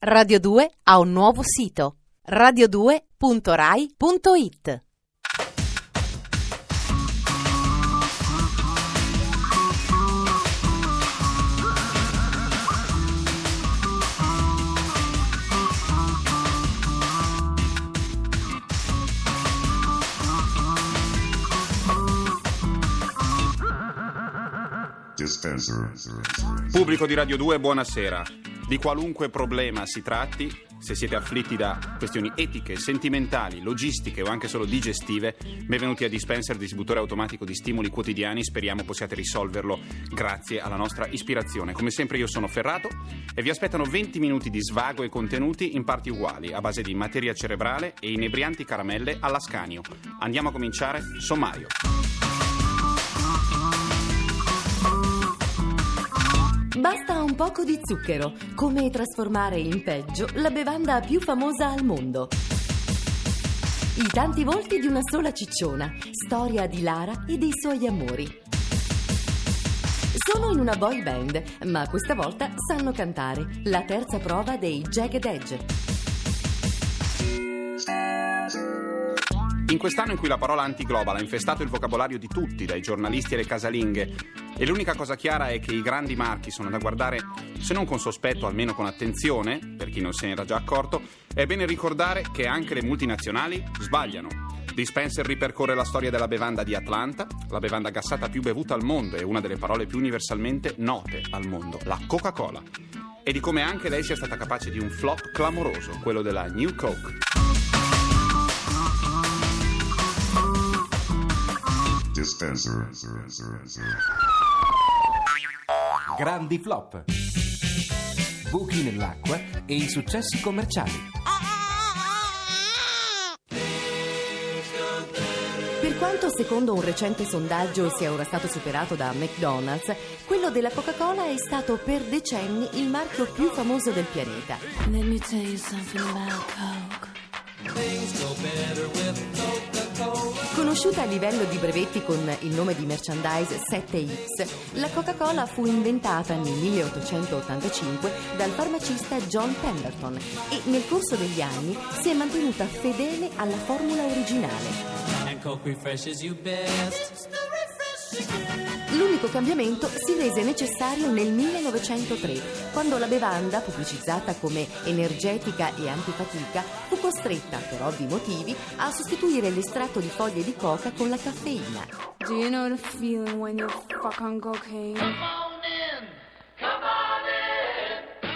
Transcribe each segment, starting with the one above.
Radio 2 ha un nuovo sito radio2.rai.it Dispenser. Pubblico di Radio 2, buonasera. Di qualunque problema si tratti, se siete afflitti da questioni etiche, sentimentali, logistiche o anche solo digestive, benvenuti a Dispenser, distributore automatico di stimoli quotidiani. Speriamo possiate risolverlo grazie alla nostra ispirazione. Come sempre io sono Ferrato e vi aspettano 20 minuti di svago e contenuti in parti uguali, a base di materia cerebrale e inebrianti caramelle all'ascanio. Andiamo a cominciare. Sommario. Poco di zucchero, come trasformare in peggio la bevanda più famosa al mondo. I tanti volti di una sola cicciona, storia di Lara e dei suoi amori. Sono in una boy band, ma questa volta sanno cantare. La terza prova dei Jagged Edge. In quest'anno in cui la parola antiglobal ha infestato il vocabolario di tutti, dai giornalisti alle casalinghe, e l'unica cosa chiara è che i grandi marchi sono da guardare, se non con sospetto, almeno con attenzione, per chi non se n'era già accorto, è bene ricordare che anche le multinazionali sbagliano. Dispenser ripercorre la storia della bevanda di Atlanta, la bevanda gassata più bevuta al mondo e una delle parole più universalmente note al mondo, la Coca-Cola. E di come anche lei sia stata capace di un flop clamoroso, quello della New Coke. Dispenser. Grandi flop. Buchi nell'acqua e i successi commerciali. Per quanto secondo un recente sondaggio sia ora stato superato da McDonald's, quello della Coca-Cola è stato per decenni il marchio più famoso del pianeta. Let me tell you something about Coke. Conosciuta a livello di brevetti con il nome di merchandise 7X, la Coca-Cola fu inventata nel 1885 dal farmacista John Pemberton e nel corso degli anni si è mantenuta fedele alla formula originale. L'unico cambiamento si rese necessario nel 1903, quando la bevanda, pubblicizzata come energetica e antifatica, fu costretta, per ovvi motivi, a sostituire l'estratto di foglie di coca con la caffeina. Do you know the feeling when you fuck on cocaine?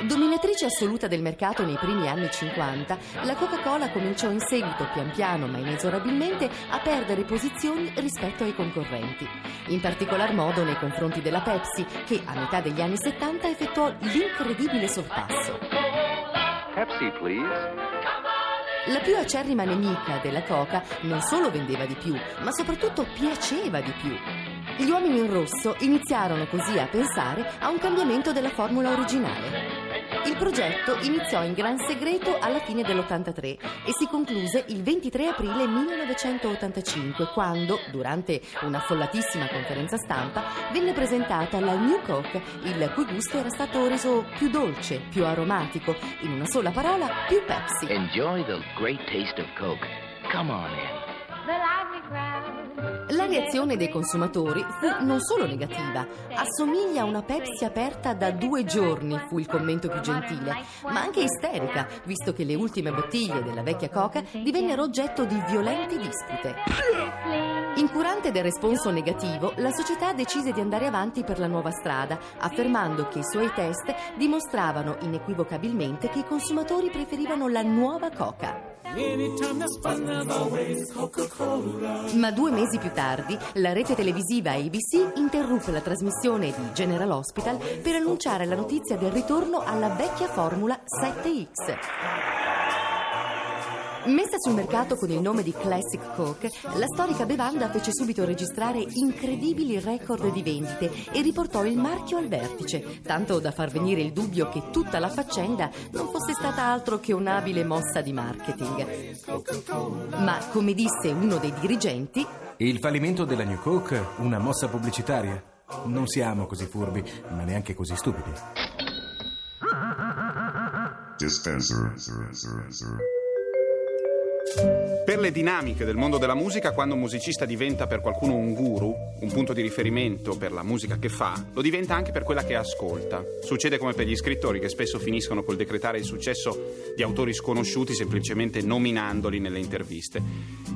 Dominatrice assoluta del mercato nei primi anni 50, la Coca-Cola cominciò in seguito, pian piano ma inesorabilmente, a perdere posizioni rispetto ai concorrenti. In particolar modo nei confronti della Pepsi, che a metà degli anni 70 effettuò l'incredibile sorpasso. Pepsi, please. La più acerrima nemica della Coca non solo vendeva di più, ma soprattutto piaceva di più. Gli uomini in rosso iniziarono così a pensare a un cambiamento della formula originale. Il progetto iniziò in gran segreto alla fine dell'83 e si concluse il 23 aprile 1985 quando, durante una follatissima conferenza stampa, venne presentata la New Coke, il cui gusto era stato reso più dolce, più aromatico, in una sola parola, più Pepsi. Enjoy the great taste of Coke. Come on in. La reazione dei consumatori fu non solo negativa, assomiglia a una Pepsi aperta da due giorni, fu il commento più gentile, ma anche isterica, visto che le ultime bottiglie della vecchia Coca divennero oggetto di violenti dispute. Incurante del responso negativo, la società decise di andare avanti per la nuova strada, affermando che i suoi test dimostravano inequivocabilmente che i consumatori preferivano la nuova Coca. Ma due mesi più tardi, la rete televisiva ABC interruppe la trasmissione di General Hospital per annunciare la notizia del ritorno alla vecchia formula 7X. Messa sul mercato con il nome di Classic Coke, la storica bevanda fece subito registrare incredibili record di vendite e riportò il marchio al vertice, tanto da far venire il dubbio che tutta la faccenda non fosse stata altro che un'abile mossa di marketing. Ma, come disse uno dei dirigenti, Il fallimento della New Coke, una mossa pubblicitaria. Non siamo così furbi, ma neanche così stupidi. Dispenser. Per le dinamiche del mondo della musica, quando un musicista diventa per qualcuno un guru, un punto di riferimento per la musica che fa, lo diventa anche per quella che ascolta. Succede come per gli scrittori che spesso finiscono col decretare il successo di autori sconosciuti semplicemente nominandoli nelle interviste.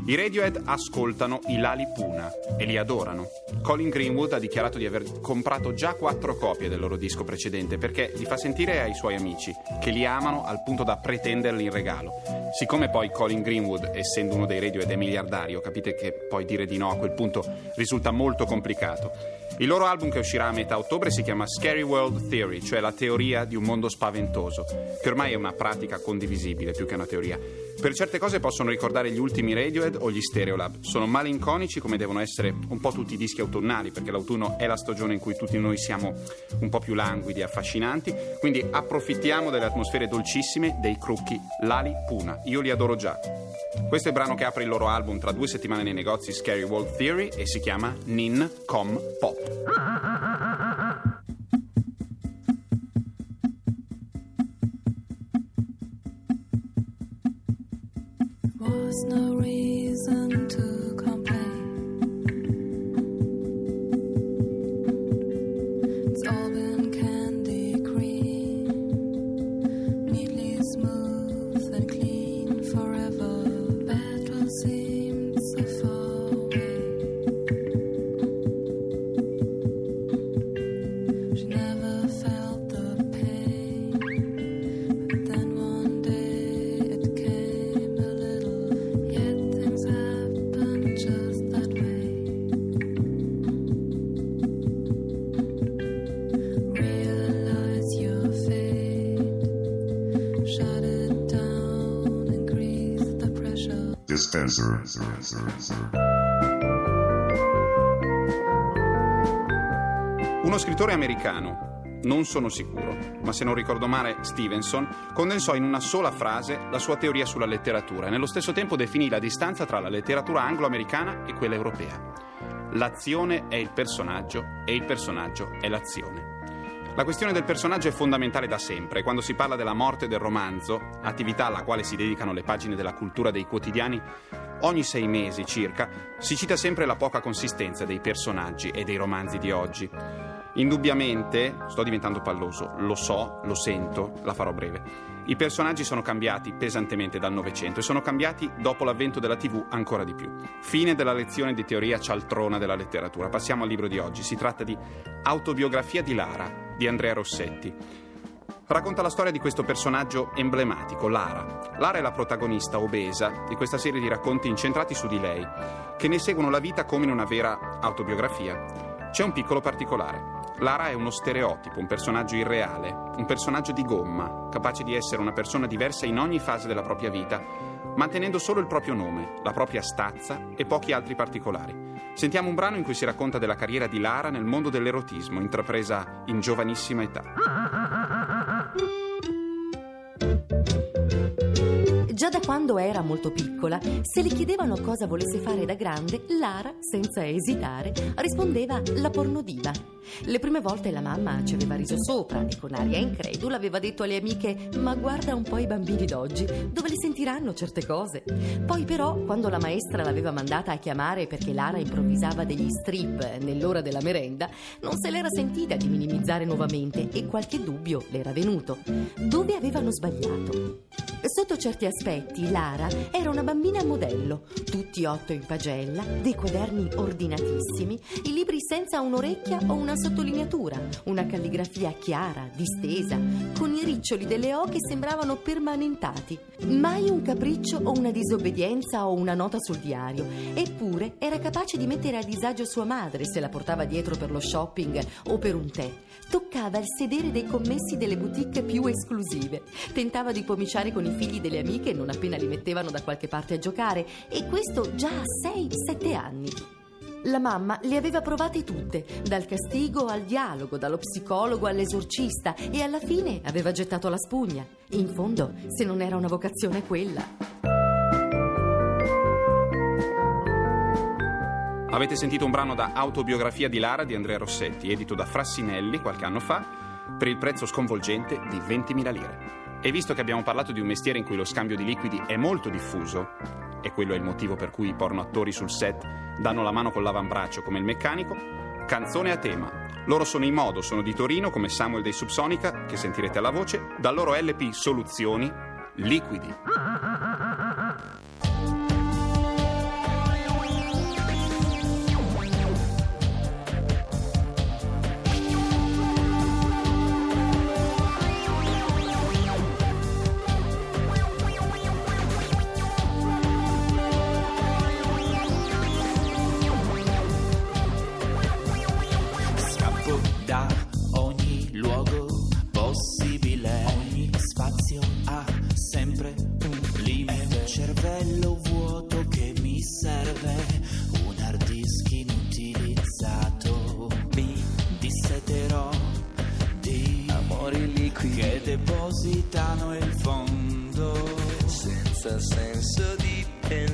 I Radiohead ascoltano i Lali Puna e li adorano. Colin Greenwood ha dichiarato di aver comprato già quattro copie del loro disco precedente perché li fa sentire ai suoi amici, che li amano al punto da pretenderli in regalo. Siccome poi Colin Greenwood, essendo uno dei Radiohead, è miliardario, capite che poi dire di no a quel punto risulta molto complicato. Il loro album che uscirà a metà ottobre si chiama Scary World Theory, cioè la teoria di un mondo spaventoso, che ormai è una pratica condivisibile più che una teoria. Per certe cose possono ricordare gli ultimi Radiohead o gli Stereolab. Sono malinconici come devono essere un po' tutti i dischi autunnali, perché l'autunno è la stagione in cui tutti noi siamo un po' più languidi e affascinanti. Quindi approfittiamo delle atmosfere dolcissime dei crucchi Lali Puna. Io li adoro già. Questo è il brano che apre il loro album tra due settimane nei negozi Scary World Theory e si chiama Nin Com Pop. Dispenser. Uno scrittore americano, non sono sicuro, ma se non ricordo male Stevenson, condensò in una sola frase la sua teoria sulla letteratura e nello stesso tempo definì la distanza tra la letteratura anglo-americana e quella europea. L'azione è il personaggio e il personaggio è l'azione. La questione del personaggio è fondamentale da sempre. Quando si parla della morte del romanzo, attività alla quale si dedicano le pagine della cultura dei quotidiani, ogni sei mesi circa si cita sempre la poca consistenza dei personaggi e dei romanzi di oggi. Indubbiamente, sto diventando palloso, lo so, lo sento, la farò breve. I personaggi sono cambiati pesantemente dal Novecento e sono cambiati dopo l'avvento della TV ancora di più. Fine della lezione di teoria cialtrona della letteratura. Passiamo al libro di oggi. Si tratta di Autobiografia di Lara di Andrea Rossetti. Racconta la storia di questo personaggio emblematico, Lara. Lara è la protagonista obesa di questa serie di racconti incentrati su di lei, che ne seguono la vita come in una vera autobiografia. C'è un piccolo particolare. Lara è uno stereotipo, un personaggio irreale, un personaggio di gomma, capace di essere una persona diversa in ogni fase della propria vita, mantenendo solo il proprio nome, la propria stazza e pochi altri particolari. Sentiamo un brano in cui si racconta della carriera di Lara nel mondo dell'erotismo, intrapresa in giovanissima età. Da quando era molto piccola, se le chiedevano cosa volesse fare da grande, Lara, senza esitare, rispondeva la pornodiva. Le prime volte la mamma ci aveva riso sopra e con aria incredula aveva detto alle amiche «Ma guarda un po' i bambini d'oggi, dove le sentiranno certe cose?» Poi però, quando la maestra l'aveva mandata a chiamare perché Lara improvvisava degli strip nell'ora della merenda, non se l'era sentita di minimizzare nuovamente e qualche dubbio le era venuto. Dove avevano sbagliato? Sotto certi aspetti, Lara era una bambina modello, tutti otto in pagella, dei quaderni ordinatissimi, i libri senza un'orecchia o una sottolineatura, una calligrafia chiara, distesa, con i riccioli delle O che sembravano permanentati. Mai un capriccio o una disobbedienza o una nota sul diario. Eppure era capace di mettere a disagio sua madre se la portava dietro per lo shopping o per un tè. Toccava il sedere dei commessi delle boutique più esclusive. Tentava di pomiciare con i figli delle amiche non appena li mettevano da qualche parte a giocare e questo già a 6-7 anni. La mamma le aveva provate tutte, dal castigo al dialogo, dallo psicologo all'esorcista e alla fine aveva gettato la spugna. In fondo, se non era una vocazione quella. Avete sentito un brano da Autobiografia di Lara di Andrea Rossetti, edito da Frassinelli qualche anno fa, per il prezzo sconvolgente di 20.000 lire. E visto che abbiamo parlato di un mestiere in cui lo scambio di liquidi è molto diffuso, e quello è il motivo per cui i porno attori sul set danno la mano col l'avambraccio come il meccanico, canzone a tema. Loro sono in modo, sono di Torino come Samuel dei Subsonica, che sentirete alla voce, dal loro LP Soluzioni, Liquidi.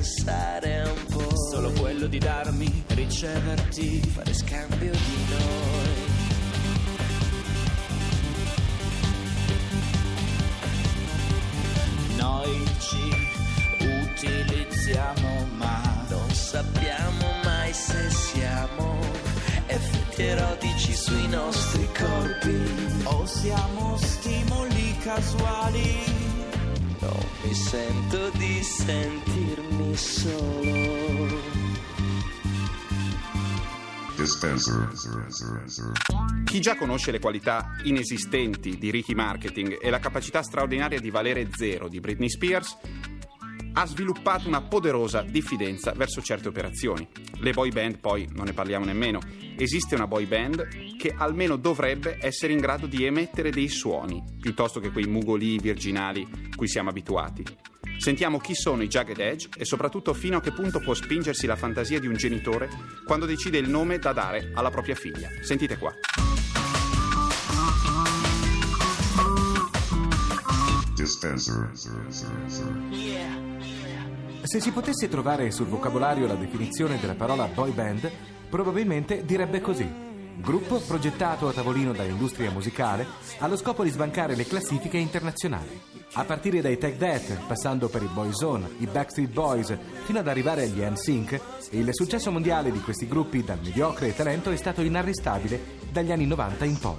Pensare un po'. Solo quello di darmi, riceverti, fare scambio di noi. Noi ci utilizziamo ma non sappiamo mai se siamo effetti erotici sui nostri corpi o siamo stimoli casuali. Non mi sento di sentirmi solo. Dispenser. Chi già conosce le qualità inesistenti di Ricky Marketing e la capacità straordinaria di valere zero di Britney Spears ha sviluppato una poderosa diffidenza verso certe operazioni. Le boy band poi non ne parliamo nemmeno. Esiste una boy band che almeno dovrebbe essere in grado di emettere dei suoni, piuttosto che quei mugolii virginali cui siamo abituati. Sentiamo chi sono i Jagged Edge e soprattutto fino a che punto può spingersi la fantasia di un genitore quando decide il nome da dare alla propria figlia. Sentite qua. Dispenser. Se si potesse trovare sul vocabolario la definizione della parola boy band, probabilmente direbbe così. Gruppo progettato a tavolino dall'industria musicale allo scopo di sbancare le classifiche internazionali. A partire dai Take That, passando per i Boyzone, i Backstreet Boys, fino ad arrivare agli NSYNC, il successo mondiale di questi gruppi dal mediocre talento è stato inarrestabile dagli anni 90 in poi.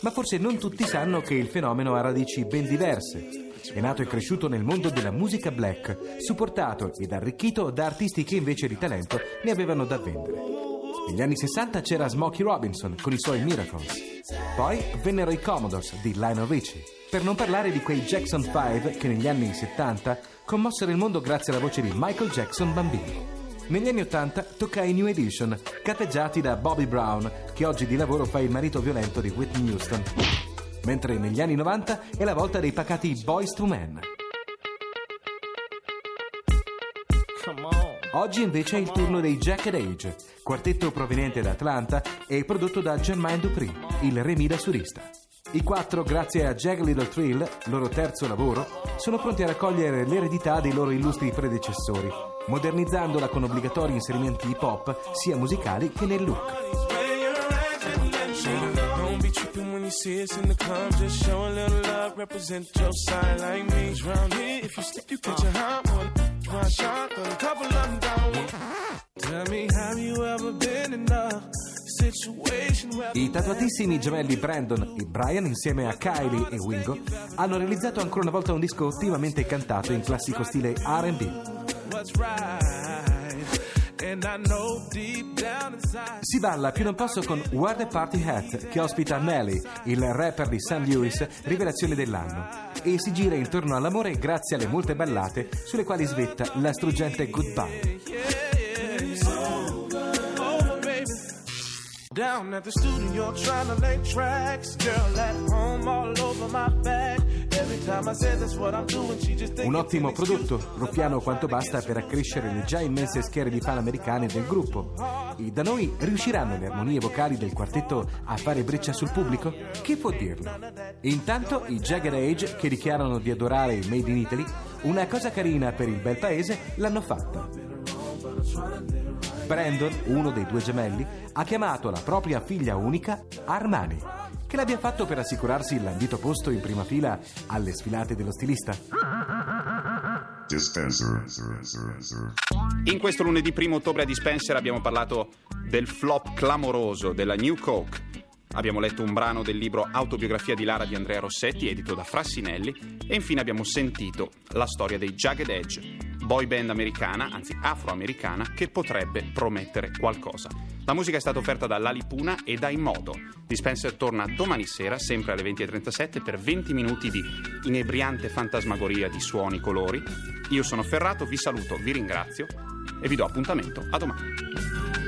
Ma forse non tutti sanno che il fenomeno ha radici ben diverse. È nato e cresciuto nel mondo della musica black, supportato ed arricchito da artisti che invece di talento ne avevano da vendere. Negli anni 60 c'era Smokey Robinson con i suoi Miracles. Poi vennero i Commodores di Lionel Richie. Per non parlare di quei Jackson 5 che negli anni 70 commossero il mondo grazie alla voce di Michael Jackson bambino. Negli anni 80 tocca ai New Edition, categgiati da Bobby Brown, che oggi di lavoro fa il marito violento di Whitney Houston. Mentre negli anni 90 è la volta dei pacati Boys to Men. Oggi invece è il turno dei Jagged Age, quartetto proveniente da Atlanta e prodotto da Jermaine Dupri, il Remy da surista. I quattro, grazie a Jagged Little Thrill, loro terzo lavoro, sono pronti a raccogliere l'eredità dei loro illustri predecessori, modernizzandola con obbligatori inserimenti hip hop sia musicali che nel look. You see us in the club. Just show a little love, represent your side like me. Round here, if you slip, you catch a hot one. One shot, but a couple of them down. Tell me, have you ever been in where I tatuatissimi gemelli Brandon e Brian, insieme a Kylie e Wingo, hanno realizzato ancora una volta un disco ottimamente cantato in classico stile RB. Si balla più non posso con Where the Party Hat, che ospita Nelly, il rapper di St. Louis, rivelazione dell'anno. E si gira intorno all'amore grazie alle molte ballate sulle quali svetta la struggente Goodbye. Down at the studio trying to lay tracks. Girl at home all over my back. Un ottimo prodotto, ruffiano quanto basta per accrescere le già immense schiere di fan americane del gruppo. E da noi riusciranno le armonie vocali del quartetto a fare breccia sul pubblico? Chi può dirlo? Intanto i Jagged Age, che dichiarano di adorare il Made in Italy, una cosa carina per il bel paese l'hanno fatta. Brandon, uno dei due gemelli, ha chiamato la propria figlia unica Armani. Che l'abbia fatto per assicurarsi il lambito posto in prima fila alle sfilate dello stilista? Dispenser. In questo lunedì 1 ottobre a Dispenser abbiamo parlato del flop clamoroso della New Coke. Abbiamo letto un brano del libro Autobiografia di Lara di Andrea Rossetti, edito da Frassinelli, e infine abbiamo sentito la storia dei Jagged Edge, boy band americana, anzi afroamericana, che potrebbe promettere qualcosa. La musica è stata offerta da Lali Puna e da Immodo. Dispenser torna domani sera, sempre alle 20.37, per 20 minuti di inebriante fantasmagoria di suoni, colori. Io sono Ferrato, vi saluto, vi ringrazio e vi do appuntamento a domani.